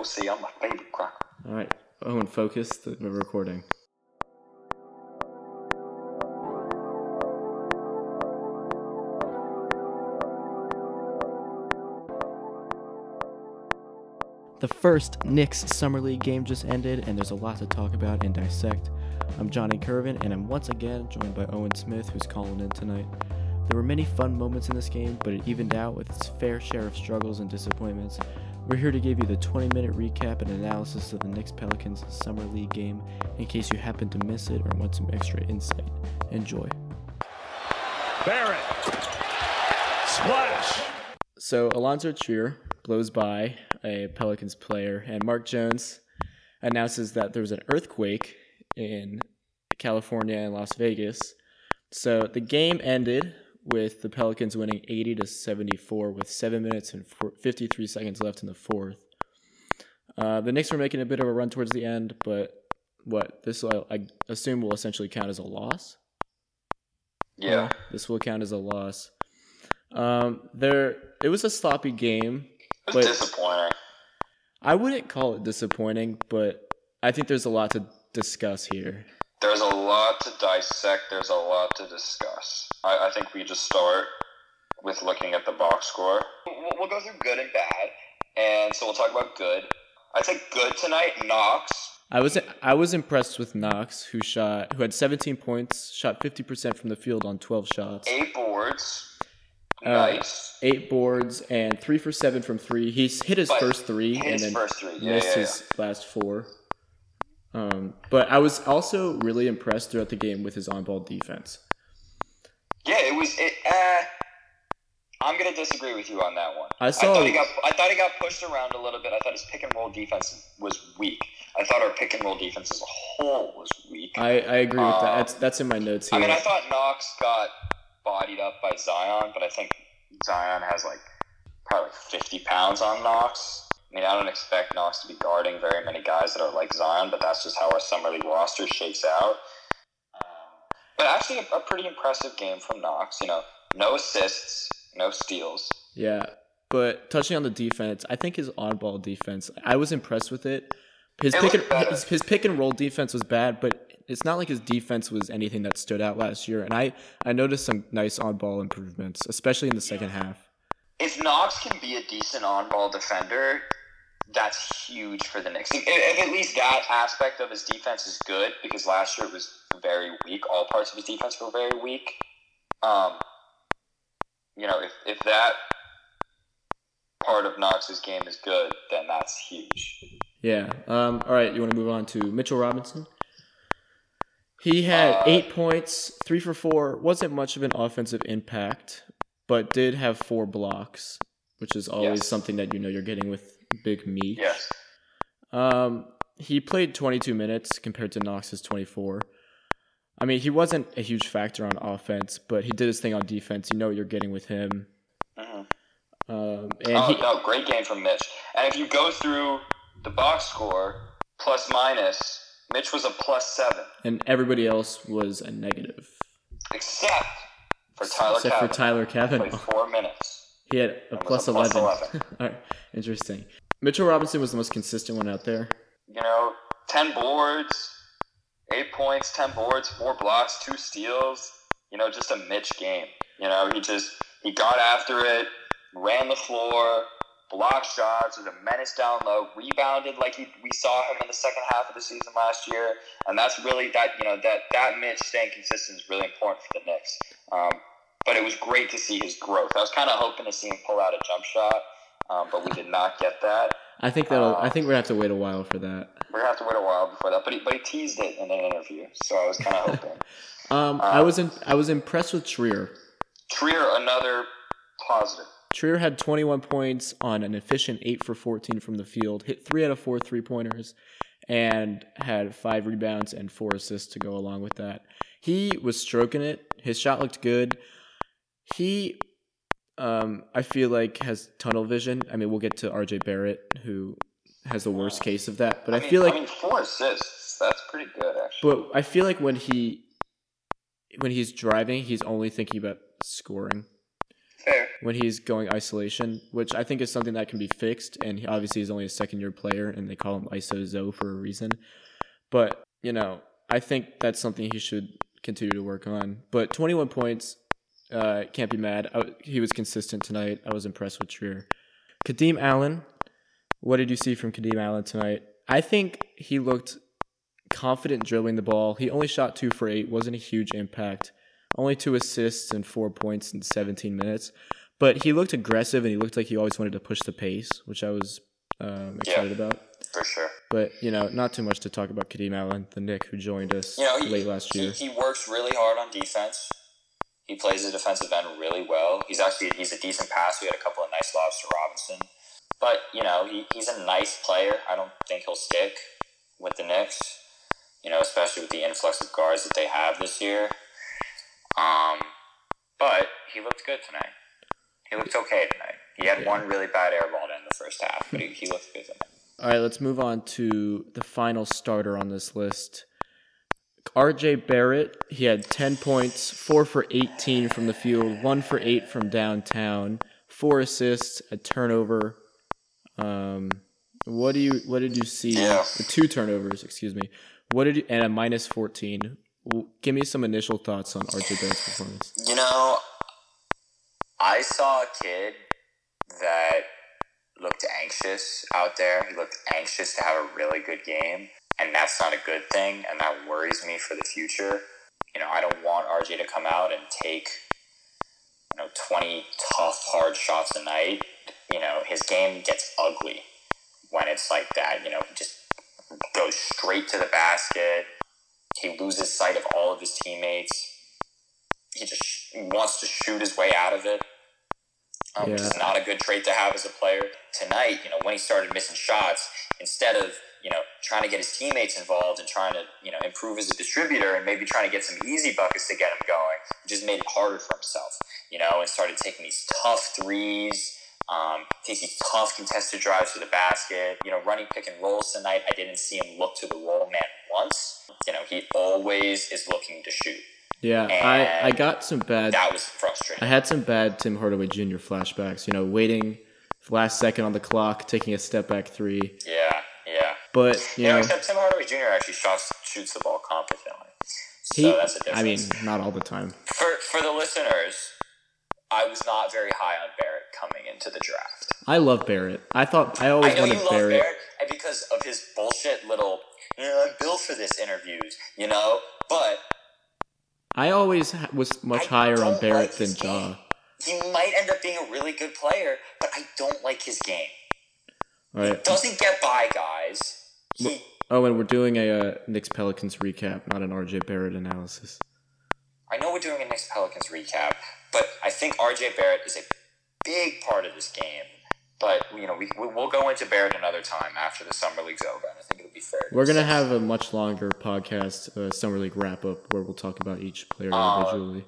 pussy. I'm my favorite cracker. All right, Owen, focus. We're recording. The first Knicks Summer League game just ended, and there's a lot to talk about and dissect. I'm Johnny Curvin, and I'm once again joined by Owen Smith, who's calling in tonight. There were many fun moments in this game, but it evened out with its fair share of struggles and disappointments. We're here to give you the 20 minute recap and analysis of the Knicks Pelicans Summer League game in case you happen to miss it or want some extra insight. Enjoy. Barrett. Splash. So Allonzo Trier blows by a Pelicans player, and Mark Jones announces that there was an earthquake in California and Las Vegas. So the game ended with the Pelicans winning 80 to 74 with 7 minutes and 53 seconds left in the fourth. Uh, the Knicks were making a bit of a run towards the end, but what this will, I assume will essentially count as a loss. Yeah. this will count as a loss. Um, there, it was a sloppy game. But- disappointing. I wouldn't call it disappointing, but I think there's a lot to discuss here. There's a lot to dissect. There's a lot to discuss. I, I think we just start with looking at the box score. We'll, we'll go through good and bad, and so we'll talk about good. I'd say good tonight. Knox. I was I was impressed with Knox, who shot who had 17 points, shot 50% from the field on 12 shots, Eight boards. Uh, Nice. eight boards, and three for seven from three. He's hit his But first three hit and his then first three. Yeah, missed yeah, yeah. his last four. Um, but I was also really impressed throughout the game with his on-ball defense. Yeah, it was. It, uh, I'm gonna disagree with you on that one. I I thought he got. I thought he got pushed around a little bit. I thought his pick and roll defense was weak. I thought our pick and roll defense as a whole was weak. I, I, agree with that. Um, That's that's in my notes here. I mean, I thought Knox got bodied up by Zion, but I think Zion has like probably like 50 pounds on Knox. I mean, I don't expect Knox to be guarding very many guys that are like Zion, but that's just how our summer league roster shakes out. Um, but actually, a, a pretty impressive game from Knox. You know, no assists, no steals. Yeah, but touching on the defense, I think his on-ball defense, I was impressed with it. His It pick and, his, his pick and roll defense was bad, but it's not like his defense was anything that stood out last year. And I I noticed some nice on-ball improvements, especially in the second half. If Knox can be a decent on-ball defender, that's huge for the Knicks. If, if at least that aspect of his defense is good, because last year it was very weak. All parts of his defense were very weak. Um, you know, if if that part of Knox's game is good, then that's huge. Yeah. Um. All right. You want to move on to Mitchell Robinson? He had Uh, eight points, three for four. wasn't much of an offensive impact, but did have four blocks, which is always Yes. something that you know you're getting with Big Me. Yes. Um, he played 22 minutes compared to Knox's 24. I mean, he wasn't a huge factor on offense, but he did his thing on defense. You know what you're getting with him. Mhm. Um, and oh he, no, great game from Mitch. And if you go through the box score, plus minus, Mitch was a plus seven. and everybody else was a negative, except for Tyler Kevin. except Cavanaugh. for Tyler Played four minutes. He had a plus a plus 11. 11. All right, interesting. Mitchell Robinson was the most consistent one out there. You know, ten boards, eight points, ten boards, four blocks, two steals. You know, just a Mitch game. You know, he just he got after it, ran the floor, blocked shots, was a menace down low, rebounded like he, we saw him in the second half of the season last year, and that's really that you know that that Mitch staying consistent is really important for the Knicks. Um, it was great to see his growth. I was kind of hoping to see him pull out a jump shot, um, but we did not get that. I think that'll. Uh, I think we're gonna have to wait a while for that. We're gonna have to wait a while before that. But he, but he teased it in an interview, so I was kind of hoping. Um, I was in, I was impressed with Trier. Trier, another positive. Trier had 21 points on an efficient 8 for 14 from the field, hit 3 out of 4 three pointers, and had 5 rebounds and 4 assists to go along with that. He was stroking it. His shot looked good. He, um, I feel like, has tunnel vision. I mean, we'll get to RJ Barrett, who has the worst case of that. But I, mean, feel like I mean four assists. That's pretty good, actually. But I feel like when he when he's driving, he's only thinking about scoring. Fair. when he's going isolation, which I think is something that can be fixed. And he obviously he's only a second year player, and they call him ISO Zoe for a reason. But you know, I think that's something he should continue to work on. But 21 points, uh, can't be mad. I, he was consistent tonight. I was impressed with Trier. Kadeem Allen, what did you see from Kadeem Allen tonight? I think he looked confident dribbling the ball. He only shot two for eight, wasn't a huge impact. Only two assists and four points in 17 minutes. But he looked aggressive and he looked like he always wanted to push the pace, which I was um, excited about. For sure. But, you know, not too much to talk about Kadeem Allen, the Nick who joined us You know, he, late last he, year. he works really hard on defense. He plays the defensive end really well. He's actually he's a decent passer. We had a couple of nice lobs to Robinson. But, you know, he, he's a nice player. I don't think he'll stick with the Knicks, you know, especially with the influx of guards that they have this year. Um, but he looked good tonight. He looked okay tonight. He had Yeah. one really bad air ball end the first half, but he, he looked good tonight. All right, let's move on to the final starter on this list. RJ Barrett, he had 10 points, 4 for 18 from the field, 1 for 8 from downtown, 4 assists, a turnover. Um what do you what did you see? Yeah. Two turnovers, excuse me. What did you and a minus 14. Give me some initial thoughts on RJ Barrett's performance. You know, I saw a kid that looked anxious out there. He looked anxious to have a really good game, and that's not a good thing, and that worries me for the future. You know, I don't want RJ to come out and take, you know, 20 tough, hard shots a night. You know, his game gets ugly when it's like that. You know, he just goes straight to the basket. He loses sight of all of his teammates he just wants to shoot his way out of it, um, which is not a good trait to have as a player. Tonight, you know, when he started missing shots, instead of you know trying to get his teammates involved and trying to you know improve as a distributor and maybe trying to get some easy buckets to get him going, just made it harder for himself. You know, and started taking these tough threes. Um, these tough contested drives to the basket. You know, running pick and rolls tonight. I didn't see him look to the roll man once. You know, he always is looking to shoot. Yeah, I I got some bad That was frustrating. I had some bad Tim Hardaway Jr. flashbacks, you know, waiting last second on the clock, taking a step back three. Yeah. But, you You know, know, except Tim Hardaway Jr. actually shots, shoots the ball competently. So he that's a difference. I mean, not all the time. for for the listeners, I was not very high on Barrett coming into the draft. I love Barrett. I thought I always I know you wanted love Barrett. Barrett, and because of his bullshit little, you know, I'm built for this interviews, you know. But I always was much I higher on Barrett like than Ja. he might end up being a really good player, but I don't like his game. All right. Doesn't get by guys. Oh, and we're doing a uh, Knicks Pelicans recap, not an RJ Barrett analysis. I know we're doing a Knicks Pelicans recap, but I think RJ Barrett is a big part of this game. But you know, we we- we'll go into Barrett another time after the summer league's over, and I think it'll be fair. We're gonna have a much longer podcast, uh, summer league wrap up, where we'll talk about each player Uh, individually.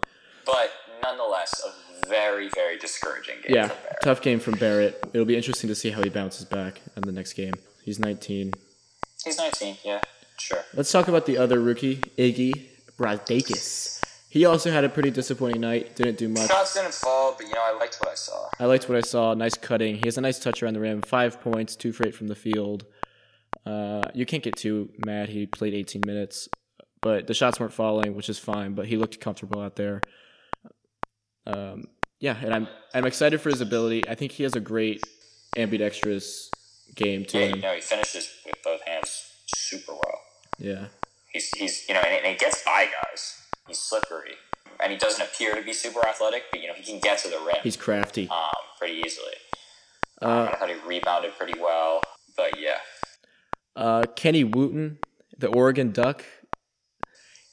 but nonetheless, a very very discouraging game Yeah, tough game from Barrett. It'll be interesting to see how he bounces back in the next game. He's 19. He's 19, yeah, sure. Let's talk about the other rookie, Iggy Brazdeikis. He also had a pretty disappointing night. Didn't do much. Shots didn't fall, but you know, I liked what I saw. I liked what I saw. Nice cutting. He has a nice touch around the rim. Five points, two for eight from the field. Uh, you can't get too mad. He played 18 minutes, but the shots weren't falling, which is fine. But he looked comfortable out there. Um, yeah, and I'm I'm excited for his ability. I think he has a great ambidextrous game to Yeah, you him. know, he finishes with both hands super well. Yeah, He's, he's you know, and, and he gets by guys. He's slippery, and he doesn't appear to be super athletic, but you know, he can get to the rim he's crafty. um, pretty easily. Uh, I thought he rebounded pretty well, but yeah, Uh, Kenny Wooten, the Oregon Duck.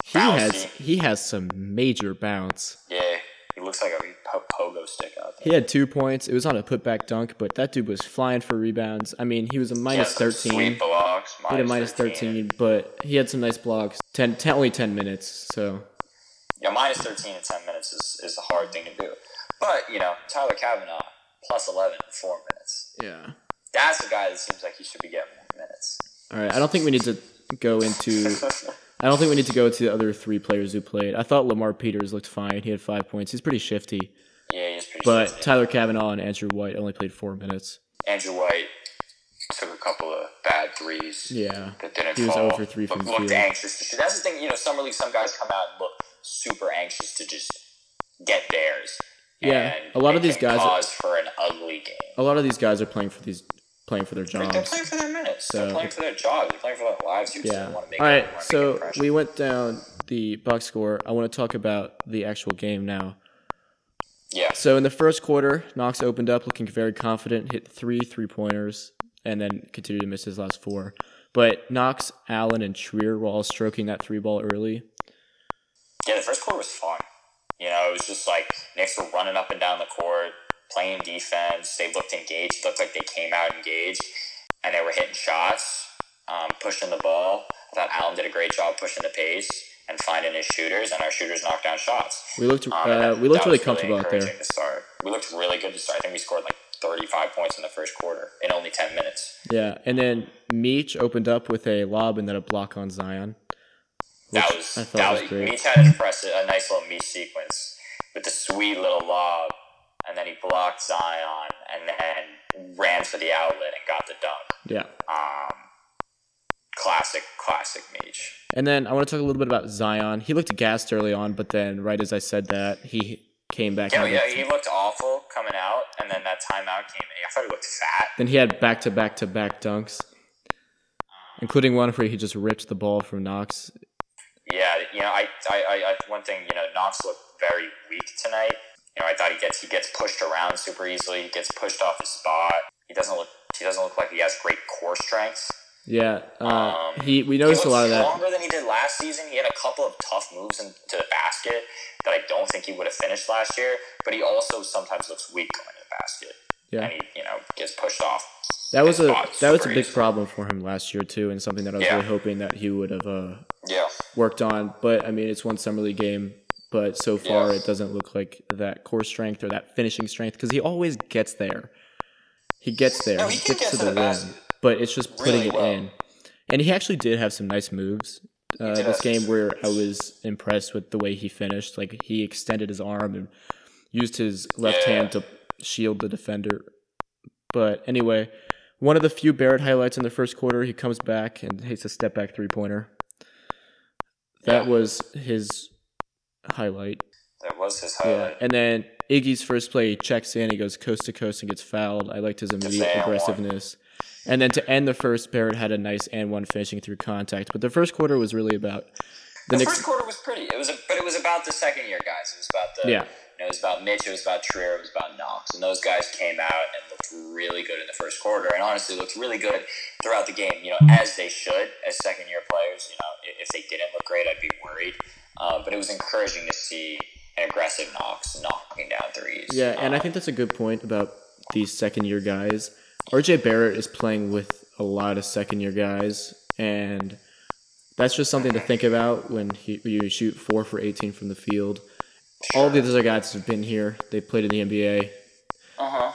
He has he has some major bounce. yeah, he looks like a stick out there. He had two points. It was on a putback dunk, but that dude was flying for rebounds. I mean, he was a minus He had 13. Sweet blocks. He had a minus 13, but he had some nice blocks. 10, 10 only 10 minutes, so Yeah, minus 13 in 10 minutes is, is a hard thing to do. But, you know, Tyler Cavanaugh, plus 11 in four minutes. yeah. That's a guy that seems like he should be getting more minutes. All right, I don't think we need to go into I don't think we need to go to the other three players who played. I thought Lamar Peters looked fine. He had 5 points. He's pretty shifty. Yeah, he's pretty. But. Tyler Cavanaugh and Andrew White only played four minutes. Andrew White took a couple of bad threes. Yeah. that didn't He was fall. 0 for 3 from looked field. anxious to. That's the thing, you know, summer league. Some guys come out and look super anxious to just get theirs. Yeah, a lot of these guys are- for an ugly game. A lot of these guys are playing for these playing for their jobs. They're playing for their minutes. They're playing for their jobs. They're playing for their lives. You Yeah. want to make All right. wanna make an So we went down the box score. I want to talk about the actual game now. Yeah. So in the first quarter, Knox opened up looking very confident, hit three three pointers, and then continued to miss his last four. But Knox, Allen, and Trier were all stroking that three ball early. Yeah, the first quarter was fun. You know, it was just like Knicks were running up and down the court, playing defense. They looked engaged. It looked like they came out engaged, and they were hitting shots, um, pushing the ball. I thought Allen did a great job pushing the pace and finding his shooters, and our shooters knocked down shots. We looked Um, uh, we looked really comfortable out there. To start, we looked really good to start. I think we scored like 35 points in the first quarter in only 10 minutes. Yeah, and then Meach opened up with a lob and then a block on Zion. That was I thought that was was, great. Meach had impressive, a nice little Meach sequence with the sweet little lob, and then he blocked Zion, and then ran for the outlet and got the dunk. Yeah. Um, classic, classic Meach. And then I want to talk a little bit about Zion. He looked gassed early on, but then right as I said that, he came back. Yeah, yeah, he looked awful coming out, and then that timeout came. I thought he looked fat. Then he had back to back to back dunks, including one where he just ripped the ball from Knox. Yeah, you know, I, I, I, one thing, you know, Knox looked very weak tonight. You know, I thought he gets he gets pushed around super easily. He gets pushed off his spot. He doesn't look he doesn't look like he has great core strength. Yeah, uh, Um, he we He noticed a lot of that. stronger than he did last season. He had a couple of tough moves into the basket that I don't think he would have finished last year. But he also sometimes looks weak going to the basket, Yeah, and he you know gets pushed off. that was a that was a big problem for him last year too, and something that I was Yeah. really hoping that he would have uh, Yeah, worked on. But I mean, it's one summer league game, but so far it doesn't look like that core strength or that finishing strength because he always gets there. He gets there. No, he he can gets get to to the the rim, but it's just putting really it well. in. And he actually did have some nice moves. Uh, this game where. I was impressed with the way he finished. Like he extended his arm and used his left Yeah. hand to shield the defender. But anyway, one of the few Barrett highlights in the first quarter, he comes back and hits a step back three pointer. That Yeah. was his highlight. that was his highlight. Yeah. And then Iggy's first play, he checks in, he goes coast to coast and gets fouled. I liked his immediate aggressiveness. one. And then to end the first, Barrett had a nice and one finishing through contact. But the first quarter was really about the, The, Knicks. first quarter was pretty. It was, a, but it was about the second year guys. It was about the. Yeah. You know, it was about Mitch. It was about Trier. It was about Knox, and those guys came out and looked really good in the first quarter, and honestly looked really good throughout the game. You know, as they should as second year players. You know, if they didn't look great, I'd be worried. Uh, but it was encouraging to see an aggressive Knox knocking down threes. Yeah, and I Um, think that's a good point about these second year guys. RJ Barrett is playing with a lot of second year guys, and that's just something to think about when he, you shoot four for 18 from the field. All the other guys have been here, they played in the NBA, Uh huh.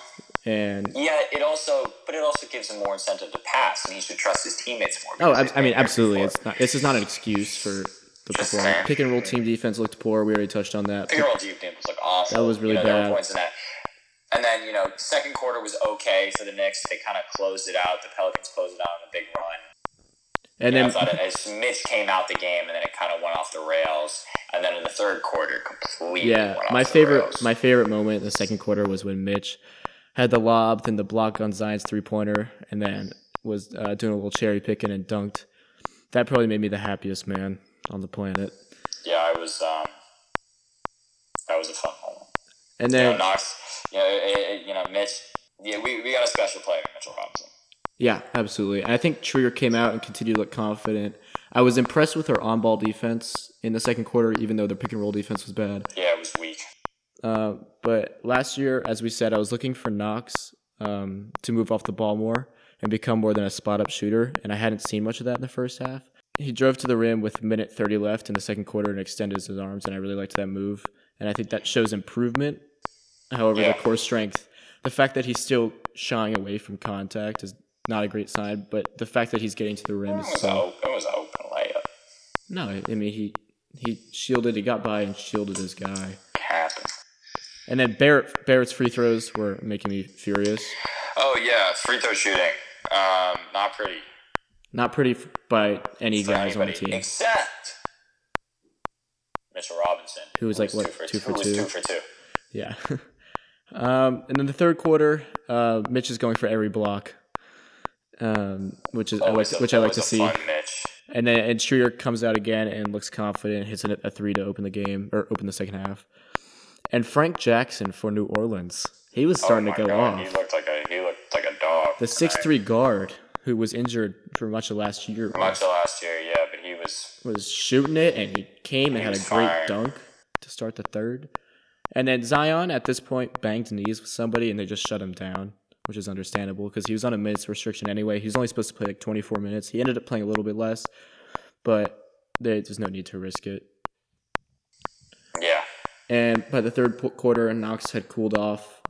and Yeah, it also, but it also gives him more incentive to pass, and he should trust his teammates more. Oh, I, I mean, absolutely. It's not. This is not an excuse for the Just performance. saying. Pick and roll team defense looked poor. We already touched on that. Pick and roll team was like awful. That was really you know, bad. points in that. And then you know, second quarter was okay for the Knicks. They kind of closed it out. The Pelicans closed it out on a big run. And I then, as Mitch came out the game, and then it kind of went off the rails. And then in the third quarter, completely. yeah, went off my the favorite, rails. my favorite moment in the second quarter was when Mitch had the lob, then the block on Zion's three pointer, and then was uh, doing a little cherry picking and dunked. That probably made me the happiest man on the planet. Yeah, I was. Um, that was a fun And You know, then, Knox. You know, it, it- you know, Mitch. Yeah, we, we got a special player, Mitchell Robinson. yeah, absolutely. And I think Trier came out and continued to look confident. I was impressed with her on-ball defense in the second quarter, even though their pick and roll defense was bad. Yeah, it was weak. Uh, but last year, as we said, I was looking for Knox um, to move off the ball more and become more than a spot up shooter, and I hadn't seen much of that in the first half. He drove to the rim with minute 30 left in the second quarter and extended his arms, and I really liked that move. And I think that shows improvement. However, Yeah. the core strength, the fact that he's still shying away from contact is not a great sign, but the fact that he's getting to the rim is so. it was an open layup. No, I mean, he, he shielded, he got by and shielded his guy. Happened. And then Barrett Barrett's free throws were making me furious. Oh yeah, free throw shooting. Um, not pretty. Not pretty by any for guys on the team. except Mitchell Robinson, Who was like, what, two for two two, for who was two? two for two. Yeah. um, and then the third quarter, uh, Mitch is going for every block, um, which is I like, Always a- which I like to see. And then and Schroeder comes out again and looks confident, hits a, a three to open the game or open the second half. And Frank Jackson for New Orleans, he was starting oh to go God, off. He looked like a he looked like a dog. The six three guard who was injured for much of last year Much of last year, yeah, but he was was shooting it, and he came and He had a great fine. dunk to start the third. And then Zion at this point banged knees with somebody, and they just shut him down, which is understandable because he was on a minutes restriction anyway. He was only supposed to play like 24 minutes. He ended up playing a little bit less, but there, there's no need to risk it. yeah. And by the third quarter, Knox had cooled off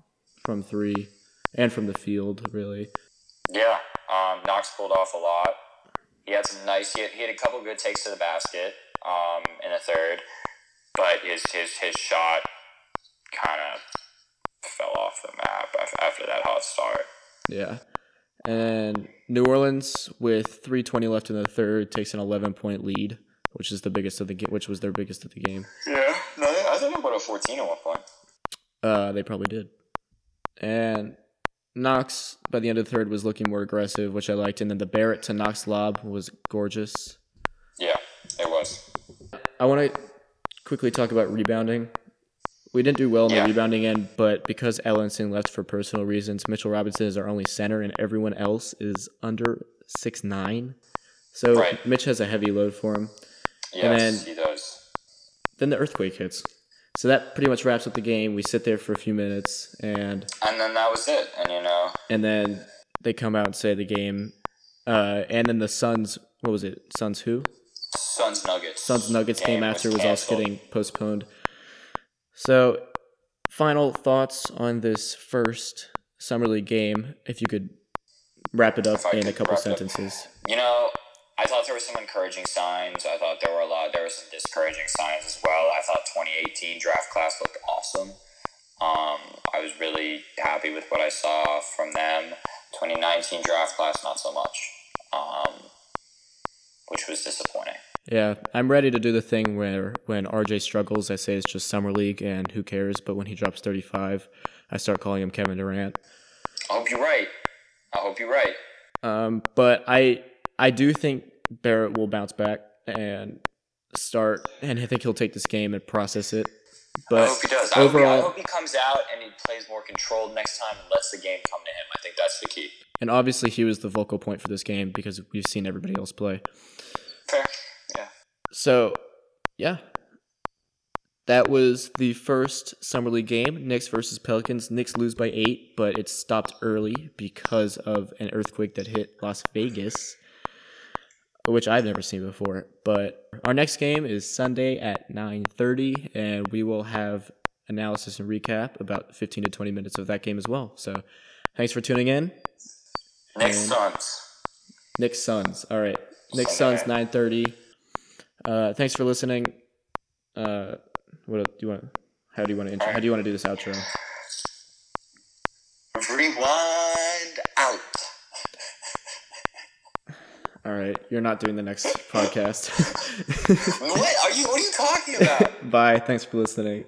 from three and from the field, really. Yeah, um, Knox pulled off a lot. He had some nice. He had, he had a couple good takes to the basket um, in the third, but his his his shot kind of fell off the map after that hot start. Yeah. And New Orleans, with 3:20 left in the third, takes an 11 point lead, which is the biggest of the game, which was their biggest of the game. Yeah, no, I think I put a fourteen at one point. Uh, they probably did. And Knox, by the end of the third, was looking more aggressive, which I liked. And then the Barrett to Knox lob was gorgeous. Yeah, it was. I want to quickly talk about rebounding. We didn't do well in Yeah. the rebounding end, but because Ellenson left for personal reasons, Mitchell Robinson is our only center, and everyone else is under six nine. So Right. Mitch has a heavy load for him. Yes, then- he does. Then the earthquake hits. So that pretty much wraps up the game. We sit there for a few minutes, and And then that was it. And you know, and then they come out and say the game. Uh, and then the Suns, what was it? Suns who? Suns Nuggets. Suns Nuggets game, after was, also canceled. getting postponed. So, final thoughts on this first summer league game. If you could wrap it up in a couple sentences. You know, I thought there were some encouraging signs. I thought there were a lot. There were some discouraging signs as well. I thought 2018 draft class looked awesome. Um, I was really happy with what I saw from them. 2019 draft class, not so much, um, which was disappointing. Yeah, I'm ready to do the thing where when RJ struggles, I say it's just summer league and who cares. But when he drops 35, I start calling him Kevin Durant. I hope you're right. I hope you're right. Um, but I I do think Barrett will bounce back and start, and I think he'll take this game and process it. But I hope he does. I hope he, I hope he comes out and he plays more controlled next time and lets the game come to him. I think that's the key. and obviously he was the vocal point for this game because we've seen everybody else play. Fair. So, yeah. That was the first summer league game. Knicks versus Pelicans. Knicks lose by eight, but it stopped early because of an earthquake that hit Las Vegas, which I've never seen before. But our next game is Sunday at 9:30, and we will have analysis and recap about 15 to 20 minutes of that game as well. So, thanks for tuning in. Knicks Suns. Knicks Suns. All right. Knicks. Suns nine thirty. Uh, thanks for listening. Uh, what do you want? How do you want to intro? How do you want to do this outro? Rewind out. All right, you're not doing the next podcast. What are you? What are you talking about? Bye. Thanks for listening.